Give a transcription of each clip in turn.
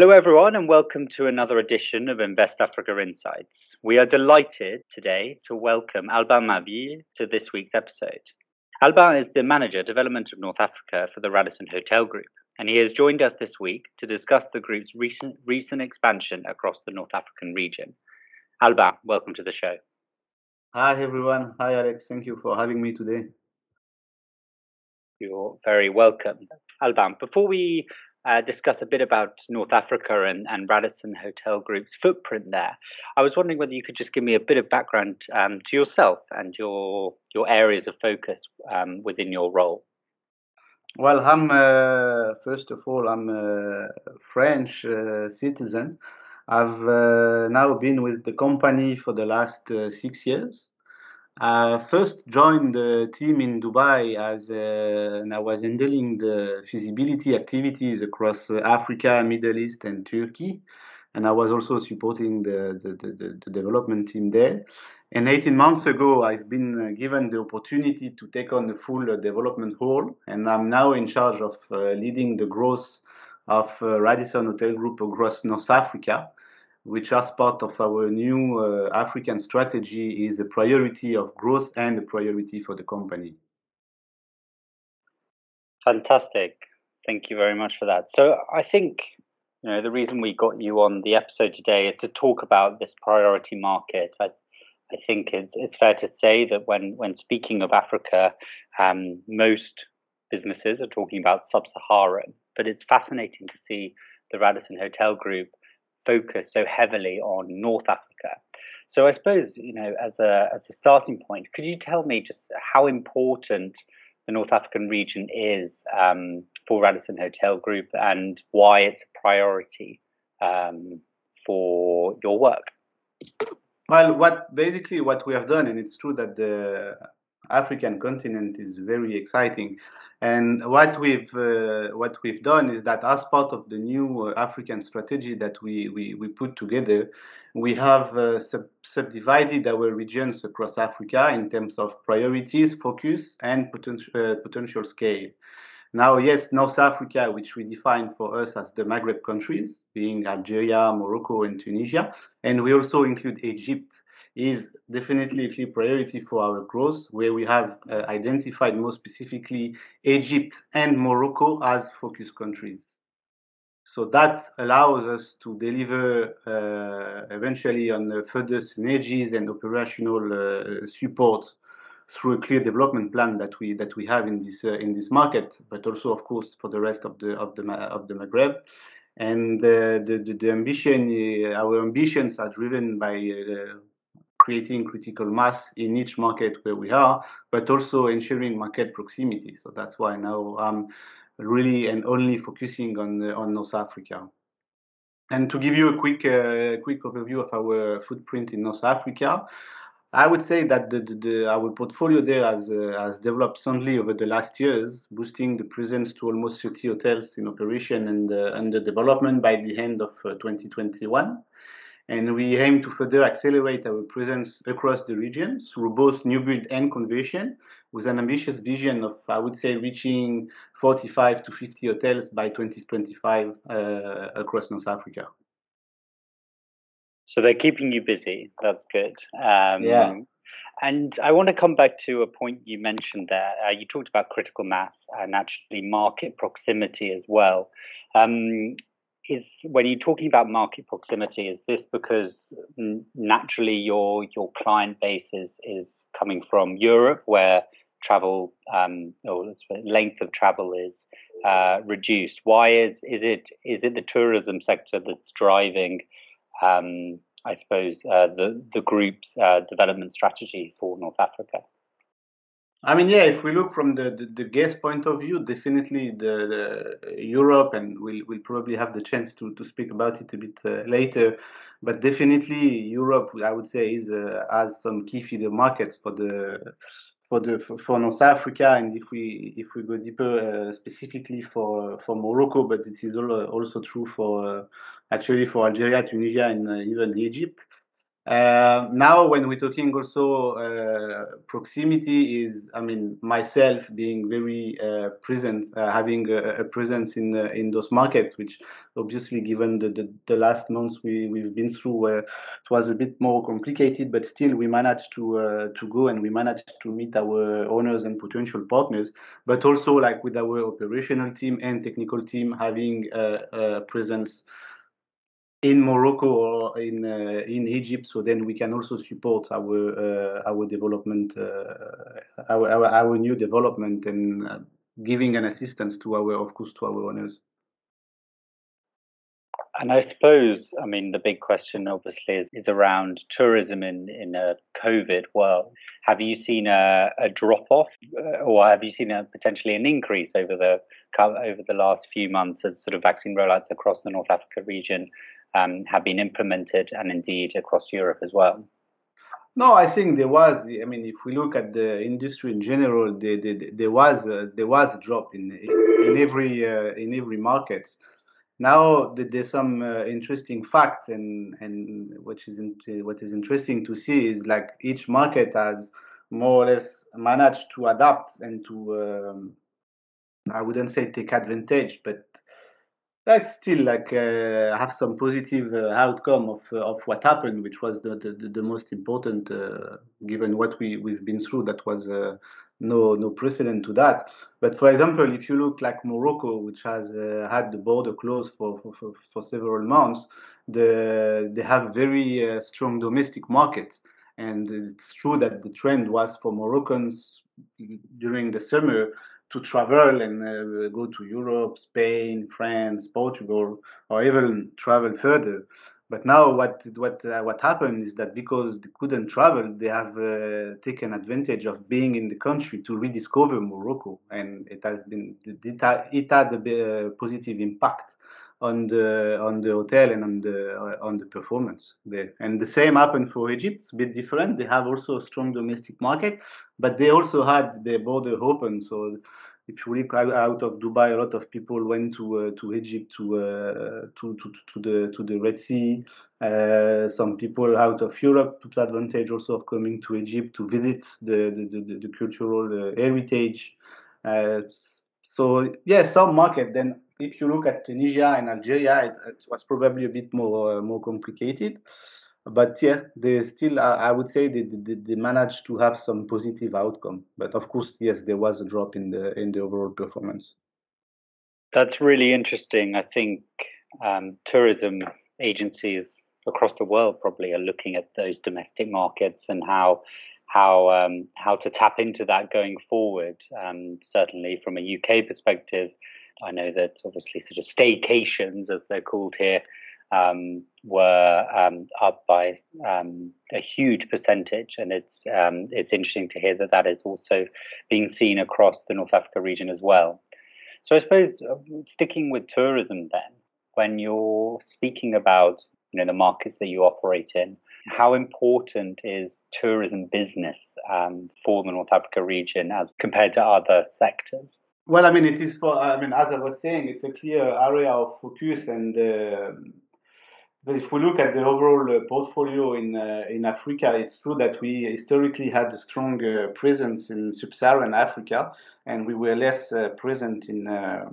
Hello, everyone, and welcome to another edition of Invest Africa Insights. We are delighted today to welcome Albin Mabille to this week's episode. Albin is the Manager Development of North Africa for the Radisson Hotel Group, and he has joined us this week to discuss the group's recent, recent expansion across the North African region. Albin, welcome to the show. Hi, everyone. Hi, Alex. Thank you for having me today. You're very welcome. Alban, before we uh, discuss a bit about North Africa and, and Radisson Hotel Group's footprint there. I was wondering whether you could just give me a bit of background um, to yourself and your your areas of focus um, within your role. Well, I'm uh, first of all I'm a French uh, citizen. I've uh, now been with the company for the last uh, six years. I first joined the team in Dubai as uh, I was handling the feasibility activities across uh, Africa, Middle East, and Turkey. And I was also supporting the, the, the, the development team there. And 18 months ago, I've been uh, given the opportunity to take on the full uh, development role. And I'm now in charge of uh, leading the growth of uh, Radisson Hotel Group across North Africa which as part of our new uh, African strategy is a priority of growth and a priority for the company. Fantastic. Thank you very much for that. So I think you know the reason we got you on the episode today is to talk about this priority market. I I think it's, it's fair to say that when when speaking of Africa, um, most businesses are talking about sub-Saharan, but it's fascinating to see the Radisson Hotel Group focus so heavily on North Africa. So I suppose you know, as a as a starting point, could you tell me just how important the North African region is um, for Radisson Hotel Group and why it's a priority um, for your work? Well, what basically what we have done, and it's true that the African continent is very exciting. And what we've uh, what we've done is that as part of the new uh, African strategy that we, we, we put together, we have uh, sub- subdivided our regions across Africa in terms of priorities, focus, and potential uh, potential scale. Now, yes, North Africa, which we define for us as the Maghreb countries, being Algeria, Morocco, and Tunisia, and we also include Egypt is definitely a clear priority for our growth, where we have uh, identified more specifically Egypt and Morocco as focus countries. So that allows us to deliver uh, eventually on further synergies and operational uh, support through a clear development plan that we that we have in this uh, in this market, but also of course for the rest of the of the of the Maghreb. And uh, the, the, the ambition, uh, our ambitions are driven by creating critical mass in each market where we are, but also ensuring market proximity. So that's why now I'm really and only focusing on on North Africa. And to give you a quick uh, quick overview of our footprint in North Africa, I would say that the, the, the, our portfolio there has uh, has developed soundly over the last years, boosting the presence to almost 30 hotels in operation and uh, under development by the end of uh, 2021 and we aim to further accelerate our presence across the region through both new build and conversion with an ambitious vision of, I would say, reaching 45 to 50 hotels by 2025 uh, across North Africa. So they're keeping you busy. That's good. Um, yeah. And I want to come back to a point you mentioned there. Uh, you talked about critical mass and actually market proximity as well. Um, is when you're talking about market proximity, is this because naturally your your client base is is coming from Europe, where travel um, or length of travel is uh, reduced? Why is is it is it the tourism sector that's driving? Um, I suppose uh, the the group's uh, development strategy for North Africa. I mean, yeah, if we look from the, the, the guest point of view, definitely the, the, Europe, and we'll, we'll probably have the chance to, to speak about it a bit uh, later, but definitely Europe, I would say, is uh, has some key feeder markets for the for the for, for North Africa, and if we if we go deeper, uh, specifically for for Morocco, but this is also true for uh, actually for Algeria, Tunisia, and uh, even Egypt. Uh, now, when we're talking also uh, proximity, is I mean myself being very uh, present, uh, having a, a, presence in uh, in those markets, which obviously, given the, the, the, last months we we've been through, it was a bit more complicated, but still we managed to to go and we managed to meet our owners and potential partners, but also like with our operational team and technical team having a presence in Morocco or in uh, in Egypt, so then we can also support our uh, our development, uh, our, our, our new development, and uh, giving an assistance to our, of course, to our owners. And I suppose, I mean, the big question obviously is, is around tourism in, in a COVID world. Have you seen a, a drop off, uh, or have you seen a potentially an increase over the over the last few months as sort of vaccine rollouts across the North Africa region um, have been implemented and indeed across Europe as well? No, I think there was. I mean, if we look at the industry in general, there, there, there was a, there was a drop in in every uh, in every market. Now there's some uh, interesting fact, and and which is in, what is interesting to see is like each market has more or less managed to adapt and to um, I wouldn't say take advantage, but like still like uh, have some positive uh, outcome of uh, of what happened, which was the the, the most important uh, given what we we've been through. That was uh, no no precedent to that. But for example, if you look like Morocco, which has uh, had the border closed for, for, for, for, several months, the they have very strong domestic market. And it's true that the trend was for Moroccans during the summer to travel and uh, go to Europe, Spain, France, Portugal, or even travel further. But now, what what uh, what happened is that because they couldn't travel, they have uh, taken advantage of being in the country to rediscover Morocco, and it has been it had, a positive impact on the on the hotel and on the uh, on the performance there. And the same happened for Egypt. It's a bit different. They have also a strong domestic market, but they also had their border open. So if you look out of Dubai, a lot of people went to uh, to Egypt to, uh, to, to to the to the Red Sea. Uh, some people out of Europe took advantage also of coming to Egypt to visit the the, the, the cultural uh, heritage. Uh, so yeah, some market. Then if you look at Tunisia and Algeria, it, it was probably a bit more uh, more complicated. But yeah, they still, I would say, they, they, they, managed to have some positive outcome. But of course, yes, there was a drop in the in the overall performance. That's really interesting. I think um, tourism agencies across the world probably are looking at those domestic markets and how how um, how to tap into that going forward. Um, certainly, from a UK perspective, I know that obviously sort of staycations, as they're called here, um, were um, up by um, a huge percentage, and it's um, it's interesting to hear that that is also being seen across the North Africa region as well. So I suppose uh, sticking with tourism, then, when you're speaking about you know the markets that you operate in, how important is tourism business um, for the North Africa region as compared to other sectors? Well, I mean, it is for. I mean, as I was saying, it's a clear area of focus, and uh, but if we look at the overall uh, portfolio in uh, in Africa, it's true that we historically had a strong uh, presence in sub-Saharan Africa, and we were less uh, present in uh,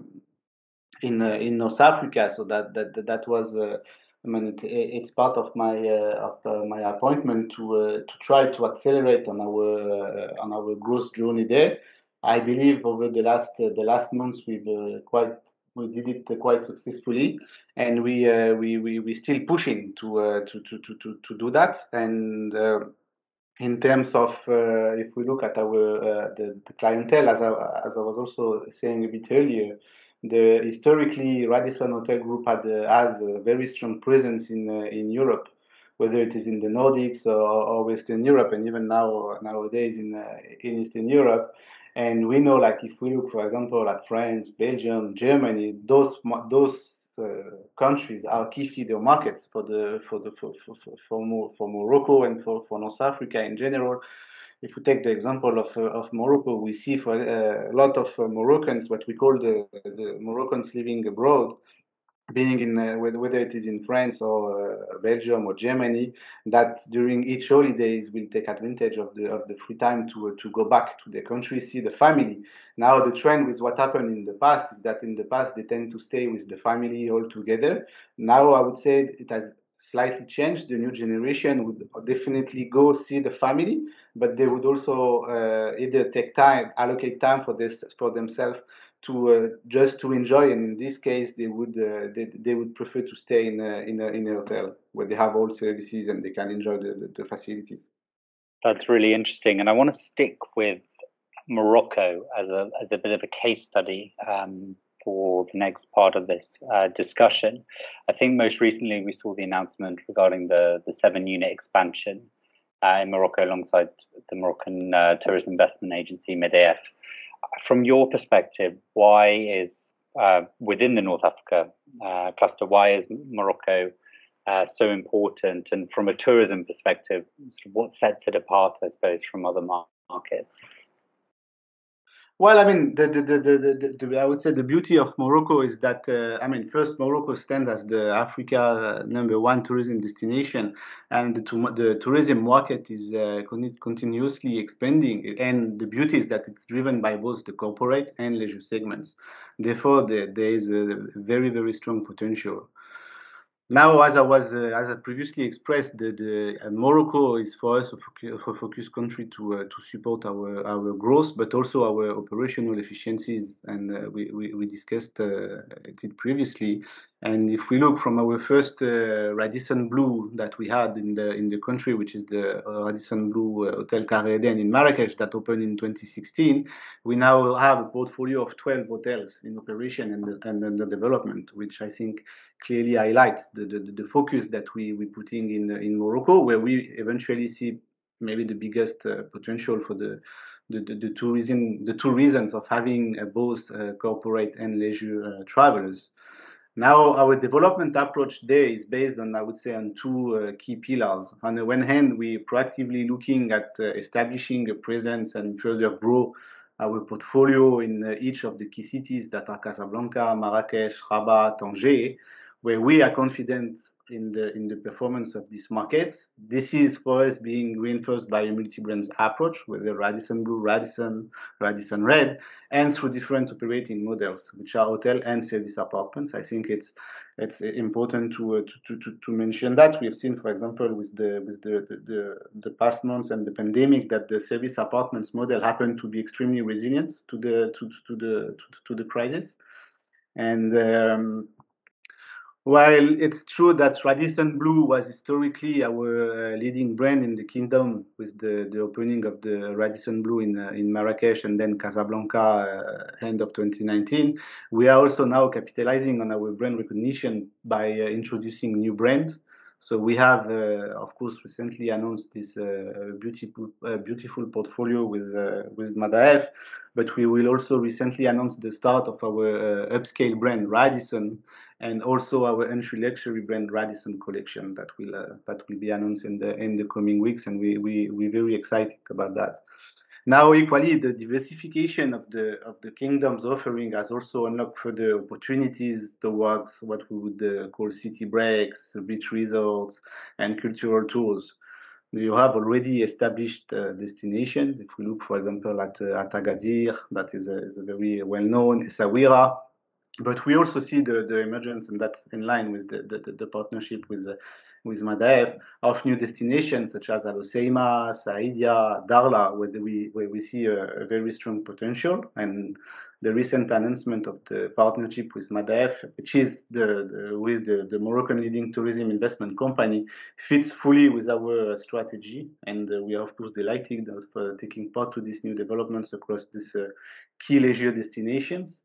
in uh, in North Africa. So that that that was. I mean, it, it's part of my of my appointment to to try to accelerate on our on our growth journey there. I believe over the last the last months we've quite we did it quite successfully, and we uh, we we we still pushing to uh, to, to to to do that. And uh, in terms of if we look at our the, the clientele, as I as I was also saying a bit earlier, the historically Radisson Hotel Group had has a very strong presence in in Europe whether it is in the Nordics or, or, Western Europe, and even now nowadays in uh, in Eastern Europe. And we know, like, if we look, for example, at France, Belgium, Germany, those those uh, countries are key feeder markets for the for the for for, for, for Morocco and for, for North Africa in general. If we take the example of uh, of Morocco, we see for uh, a lot of uh, Moroccans what we call the the Moroccans living abroad being in uh, whether it is in France or uh, Belgium or Germany, that during each holidays will take advantage of the of the free time to uh, to go back to their country, see the family. Now the trend with what happened in the past is that in the past they tend to stay with the family all together. Now I would say it has slightly changed. The new generation would definitely go see the family, but they would also uh, either take time, allocate time for this for themselves to uh, just to enjoy. And in this case, they would uh, they, they would prefer to stay in a, in a, in a hotel where they have all services and they can enjoy the, the, facilities. That's really interesting, and I want to stick with Morocco as a as a bit of a case study um, for the next part of this uh, discussion. I think most recently we saw the announcement regarding the the seven unit expansion uh, in Morocco alongside the Moroccan uh, Tourism Investment Agency Madaef from your perspective, why is uh, within the North Africa uh, cluster, why is Morocco uh, so important? And from a tourism perspective, what sets it apart, I suppose, from other markets? Well, I mean, the, the, the, the, I would say the beauty of Morocco is that, uh, I mean, first, Morocco stands as the Africa number one tourism destination, and the, tourism market is uh, continuously expanding. And the beauty is that it's driven by both the corporate and leisure segments. Therefore, there, there is a very, very strong potential. Now, as I was, uh, as I previously expressed, the, the Morocco is for us a, focus, a focus country to uh, to support our our growth, but also our operational efficiencies, and uh, we, we, we discussed uh, it previously. And if we look from our first uh, Radisson Blu that we had in the in the country, which is the Radisson Blu Hotel Carré in Marrakesh that opened in 2016, we now have a portfolio of 12 hotels in operation and and under development, which I think clearly highlights the, the, the focus that we we putting in in Morocco, where we eventually see maybe the biggest uh, potential for the the, the, the, two reason, the two reasons of having uh, both uh, corporate and leisure uh, travelers. Now, our development approach there is based on, I would say, on two uh, key pillars. On the one hand, we're proactively looking at uh, establishing a presence and further grow our portfolio in each of the key cities that are Casablanca, Marrakesh, Rabat, Tangier, where we are confident in the in the performance of these markets. This is for us being reinforced by a multi-brands approach with the Radisson Blu, Radisson, Radisson Red, and through different operating models, which are hotel and service apartments. I think it's it's important to uh, to, to, to mention that we have seen, for example, with the with the, the, the the past months and the pandemic, that the service apartments model happened to be extremely resilient to the to, to the to, to the crisis, and um, while it's true that Radisson Blu was historically our uh, leading brand in the kingdom with the, the opening of the Radisson Blu in, uh, in Marrakesh and then Casablanca uh, end of 2019, we are also now capitalizing on our brand recognition by introducing new brands. So we have, uh, of course, recently announced this uh, beautiful, beautiful portfolio with with Madaef, but we will also recently announce the start of our upscale brand Radisson, and also our entry luxury brand Radisson collection that will uh, that will be announced in the in the coming weeks, and we we we're very excited about that. Now, equally, the diversification of the of the kingdom's offering has also unlocked further opportunities towards what we would uh, call city breaks, beach resorts, and cultural tours. You have already established uh, destinations. If we look, for example, at, uh, that is a, is a very well-known Essaouira, but we also see the, the emergence, and that's in line with the, the, the partnership with uh, with Madaef, of new destinations such as Al Hoceima, Saidia, Dakhla, where we where we see a, a, very strong potential. And the recent announcement of the partnership with Madaef, which is the, the with the, the Moroccan leading tourism investment company, fits fully with our strategy. And uh, we are of course delighted for taking part to these new developments across these uh, key leisure destinations.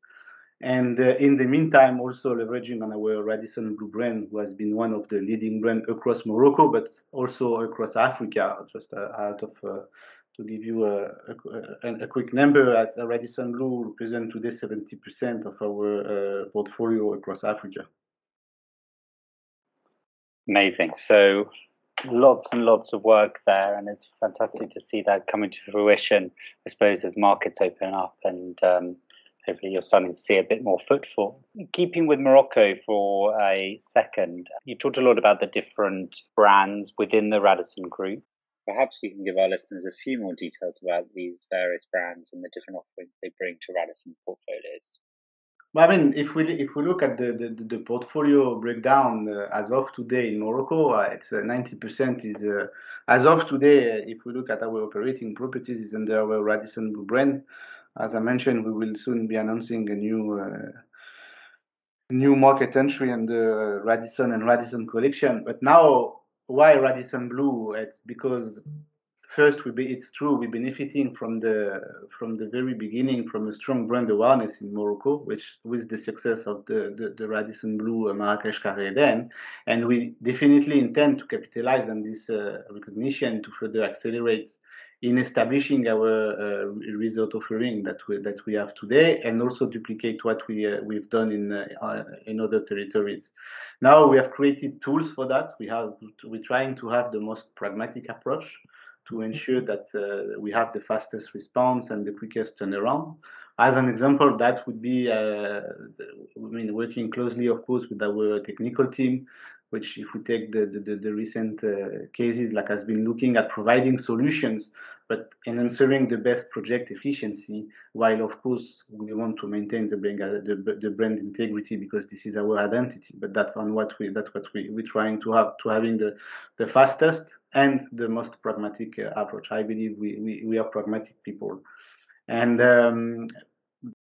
And uh, in the meantime, also leveraging on our Radisson Blu brand, who has been one of the leading brands across Morocco, but also across Africa. Just uh, out of uh, to give you a, a, a, quick number, as Radisson Blu represent today 70% of our uh, portfolio across Africa. Amazing. So lots and lots of work there, and it's fantastic to see that coming to fruition. I suppose as markets open up and um, hopefully you're starting to see a bit more footfall. Keeping with Morocco for a second, you talked a lot about the different brands within the Radisson Group. Perhaps you can give our listeners a few more details about these various brands and the different offerings they bring to Radisson portfolios. Well, I mean, if we if we look at the the, the portfolio breakdown uh, as of today in Morocco, uh, it's uh, ninety percent is uh, as of today. Uh, if we look at our operating properties, is under our Radisson Blu brand. As I mentioned, we will soon be announcing a new uh, new market entry in the Radisson and Radisson collection. But now, why Radisson Blu? It's because first we be, it's true we're benefiting from the from the very beginning from a strong brand awareness in Morocco, which with the success of the the, the Radisson Blu uh, Marrakesh Carré Eden, and we definitely intend to capitalize on this uh, recognition to further accelerate in establishing our uh, resort offering that we that we have today, and also duplicate what we uh, we've done in uh, in other territories. Now we have created tools for that. We have we're trying to have the most pragmatic approach to ensure that uh, we have the fastest response and the quickest turnaround. As an example, that would be, uh, I mean, working closely, of course, with our technical team, which if we take the, the, the recent uh, cases, like has been looking at providing solutions, but ensuring the best project efficiency, while of course we want to maintain the brand, the, the brand integrity because this is our identity. But that's on what we that's what we we're trying to have to having the the fastest and the most pragmatic uh, approach. I believe we, we we are pragmatic people, and um,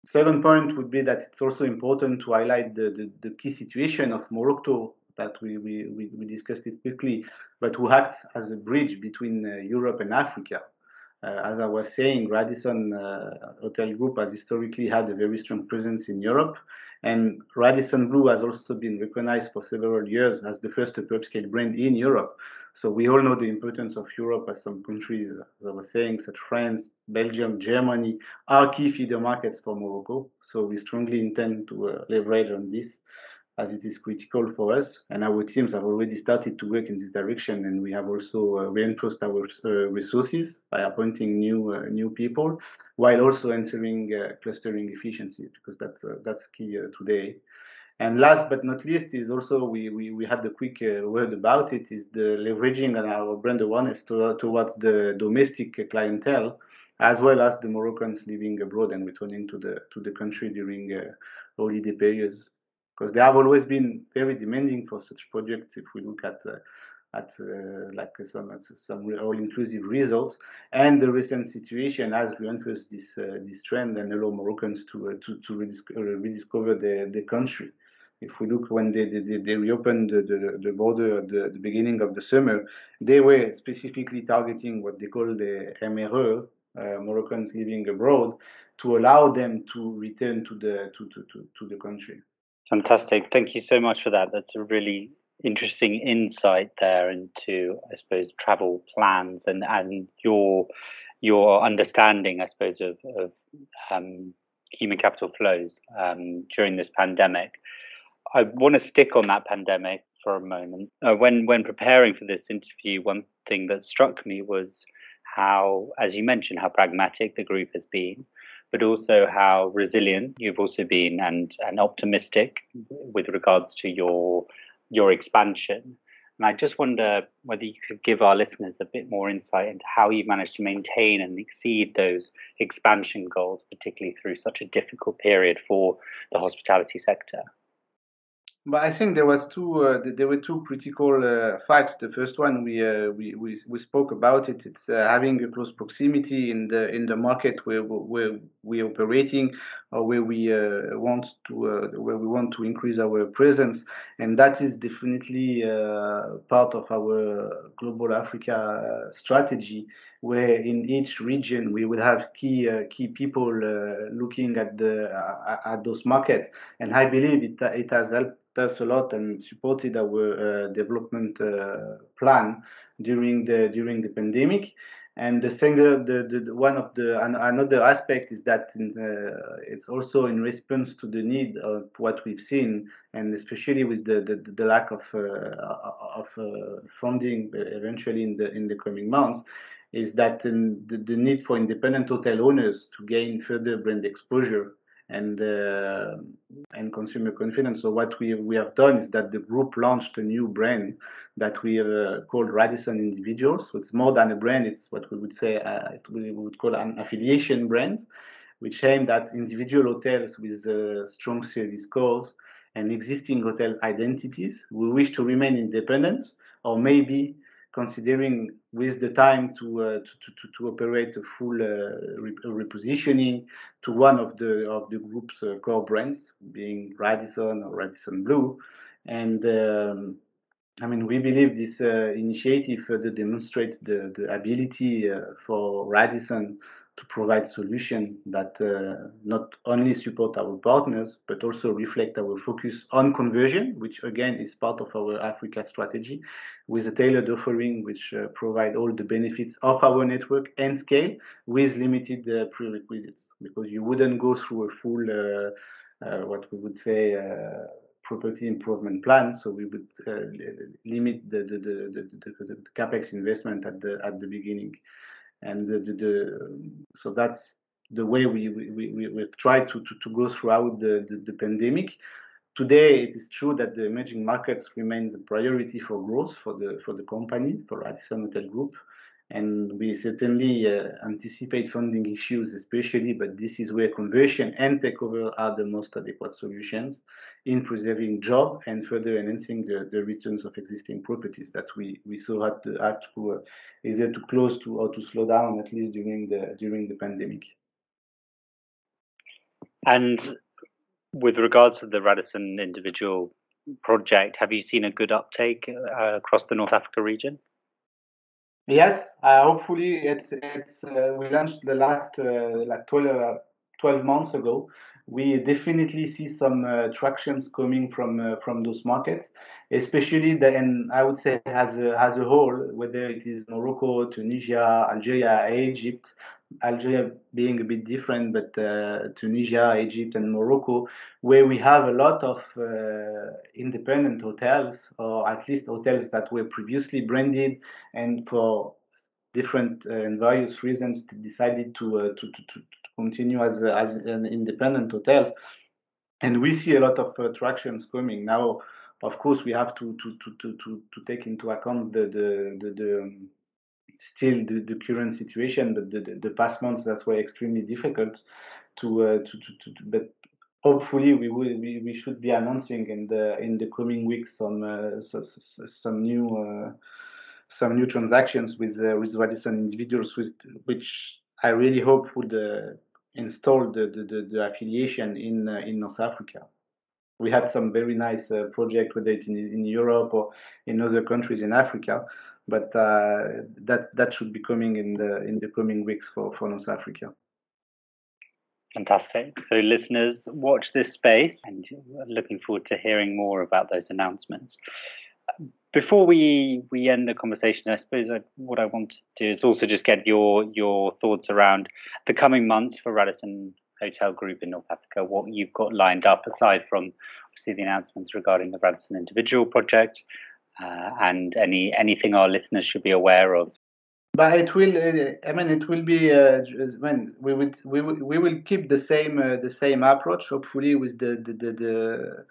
second point would be that it's also important to highlight the, the, the key situation of Morocco that we, we, we discussed it quickly, but who acts as a bridge between uh, Europe and Africa. Uh, as I was saying, Radisson uh, Hotel Group has historically had a very strong presence in Europe, and Radisson Blu has also been recognized for several years as the first upscale brand in Europe. So we all know the importance of Europe as some countries, as I was saying, such as France, Belgium, Germany, are key feeder markets for Morocco. So we strongly intend to uh, leverage on this as it is critical for us. And our teams have already started to work in this direction, and we have also uh, reinforced our uh, resources by appointing new uh, new people, while also ensuring uh, clustering efficiency because that's uh, that's key uh, today. And last but not least is also we we, we had the quick word about it is the leveraging our brand awareness to, towards the domestic clientele as well as the Moroccans living abroad and returning to the to the country during holiday periods because they have always been very demanding for such projects. If we look at uh, at uh, like some some all-inclusive results, and the recent situation has reinforced this uh, this trend and allow Moroccans to uh, to to rediscover, uh, rediscover the the country. If we look when they, they, they reopened the, the, the border at the, the, beginning of the summer, they were specifically targeting what they call the MRE, uh, Moroccans living abroad, to allow them to return to the to, to, to, to the country. Fantastic. Thank you so much for that. That's a really interesting insight there into, I suppose, travel plans and, and your your understanding, I suppose, of, of um, human capital flows um, during this pandemic. I want to stick on that pandemic for a moment. Uh, when when preparing for this interview, one thing that struck me was how, as you mentioned, how pragmatic the group has been, but also how resilient you've also been and, and optimistic with regards to your your expansion. And I just wonder whether you could give our listeners a bit more insight into how you managed to maintain and exceed those expansion goals, particularly through such a difficult period for the hospitality sector. But I think there was two. Uh, there were two critical uh, facts. The first one we, uh, we we we spoke about it. It's uh, having a close proximity in the in the market where where we're operating or where we uh, want to uh, where we want to increase our presence, and that is definitely part of our global Africa strategy. Where in each region we will have key key people looking at the at those markets, and I believe it it has helped us a lot and supported our uh, development uh, plan during the during the pandemic. And the single, the, the one of the another aspect is that uh, it's also in response to the need of what we've seen, and especially with the the, the lack of uh, of uh, funding eventually in the in the coming months, is that the, the need for independent hotel owners to gain further brand exposure and uh, and consumer confidence. So what we we have done is that the group launched a new brand that we uh, called Radisson Individuals. So it's more than a brand; it's what we would say uh, we would call an affiliation brand, which aimed at individual hotels with uh, strong service scores and existing hotel identities. We wish to remain independent, or maybe considering with the time to uh, to, to, to operate a full uh, repositioning to one of the of the group's uh, core brands, being Radisson or Radisson Blu, and um, I mean we believe this uh, initiative further demonstrates the the ability uh, for Radisson to provide solutions that uh, not only support our partners but also reflect our focus on conversion, which again is part of our Africa strategy, with a tailored offering which uh, provide all the benefits of our network and scale with limited uh, prerequisites. Because you wouldn't go through a full, uh, uh, what we would say uh, property improvement plan. So we would uh, limit the the, the, the, the, capex investment at the at the beginning and the, the, the, so that's the way we we, we, we try to, to, to go throughout the, the, the, pandemic. Today, it is true that the emerging markets remains a priority for growth for the for the company for Radisson Hotel Group, and we certainly uh, anticipate funding issues, especially. But this is where conversion and takeover are the most adequate solutions in preserving job and further enhancing the, the returns of existing properties that we we saw had to, had to uh, either to close to or to slow down at least during the during the pandemic. And with regards to the Radisson individual project, have you seen a good uptake uh, across the North Africa region? Yes, uh, hopefully it's it's uh, we launched the last uh, like 12, uh, 12, months ago. We definitely see some uh, tractions coming from uh, from those markets, especially the and I would say as a, as a whole, whether it is Morocco, Tunisia, Algeria, Egypt, Algeria being a bit different, but uh, Tunisia, Egypt, and Morocco, where we have a lot of uh, independent hotels, or at least hotels that were previously branded, and for different uh, and various reasons decided to, uh, to, to, to continue as as an independent hotels. And we see a lot of attractions coming now. Of course, we have to to to to to, to take into account the the the, the um, still the, the current situation, but the, the, the, past months that were extremely difficult to, uh, to, to, to, but hopefully we will we, we should be announcing in the in the coming weeks some uh, so, so, some new uh, some new transactions with uh, with Radisson individuals with which I really hope would uh, install the, the, the, affiliation in uh, in North Africa. We had some very nice uh, project with it in, in Europe or in other countries in Africa, but uh, that that should be coming in the in the coming weeks for for North Africa. Fantastic. So, listeners, watch this space and looking forward to hearing more about those announcements. Before we, we end the conversation, I suppose I, what I want to do is also just get your your thoughts around the coming months for Radisson Hotel Group in North Africa, what you've got lined up aside from obviously the announcements regarding the Radisson individual project, uh, and any anything our listeners should be aware of? But it will. Uh, I mean, it will be. Uh, when we will, we will, we will keep the same uh, the same approach. Hopefully, with the the the, the,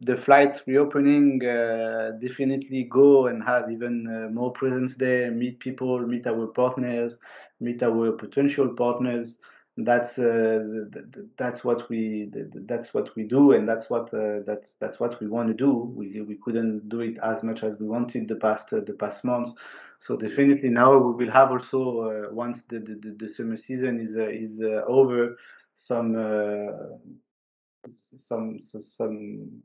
the flights reopening, uh, definitely go and have even uh, more presence there. Meet people, meet our partners, meet our potential partners that's uh, that's what we that's what we do and that's what uh, that's that's what we want to do. We we couldn't do it as much as we wanted the past uh, the past months. So definitely now we will have also uh, once the, the, the summer season is uh, is uh, over some some some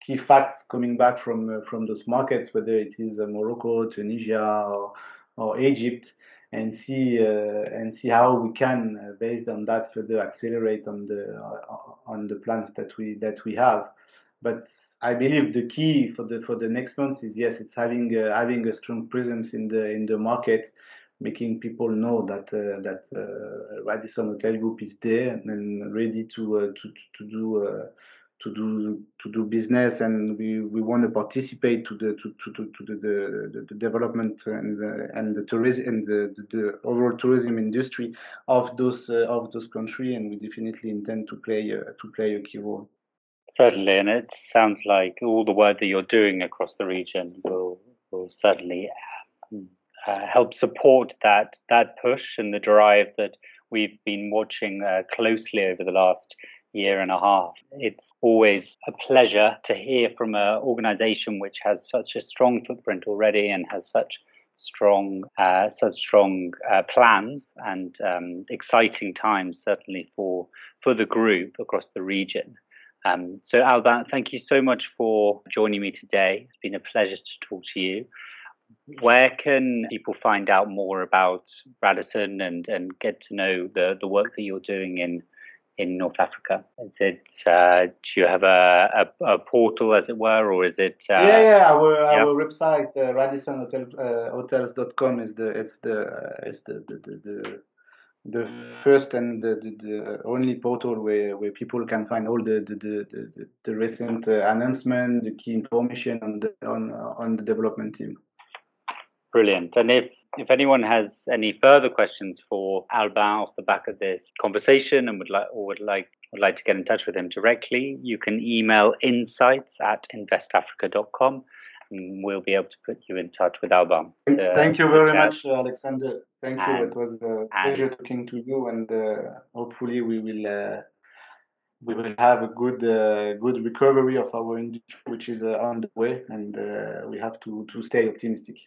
key facts coming back from from those markets whether it is Morocco Tunisia or, or Egypt and see uh, and see how we can, uh, based on that, further accelerate on the uh, on the plans that we that we have. But I believe the key for the for the next months is yes, it's having having a strong presence in the in the market, making people know that uh, that uh, Radisson Hotel Group is there and ready to uh, to to do to do to do business and we, we want to participate to the to, to, to, the, the, the development and the, and the tourism and the, the, the, overall tourism industry of those uh, of those countries and we definitely intend to play uh, to play a key role. Certainly and it sounds like all the work that you're doing across the region will will certainly um, uh, help support that that push and the drive that we've been watching uh, closely over the last year and a half. It's always a pleasure to hear from an organization which has such a strong footprint already and has such strong uh, such strong uh, plans and um, exciting times certainly for for the group across the region. Um, so Alban, thank you so much for joining me today. It's been a pleasure to talk to you. Where can people find out more about Radisson and, and get to know the, the work that you're doing in in North Africa? Is it uh, do you have a, a, a, portal, as it were, or is it? Uh, yeah, yeah. Our yeah. our website, uh, RadissonHotels.com, uh, is the it's the it's the the, the, the the first and the, the, the, only portal where, where people can find all the the, the, the, the recent uh, announcement, the key information on the on on the development team. Brilliant. And if if anyone has any further questions for Alban off the back of this conversation and would like or would like would like to get in touch with him directly, you can email insights at investafrica.com and we'll be able to put you in touch with Alban. Uh, Thank you very much, Alexander. Thank and, you. It was a pleasure talking to you, and uh, hopefully we will uh, we will have a good uh, good recovery of our industry, which is uh, on the way, and uh, we have to to stay optimistic.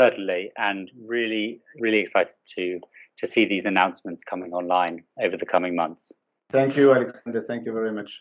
Certainly, and really, really excited to to see these announcements coming online over the coming months. Thank you, Alexander. Thank you very much.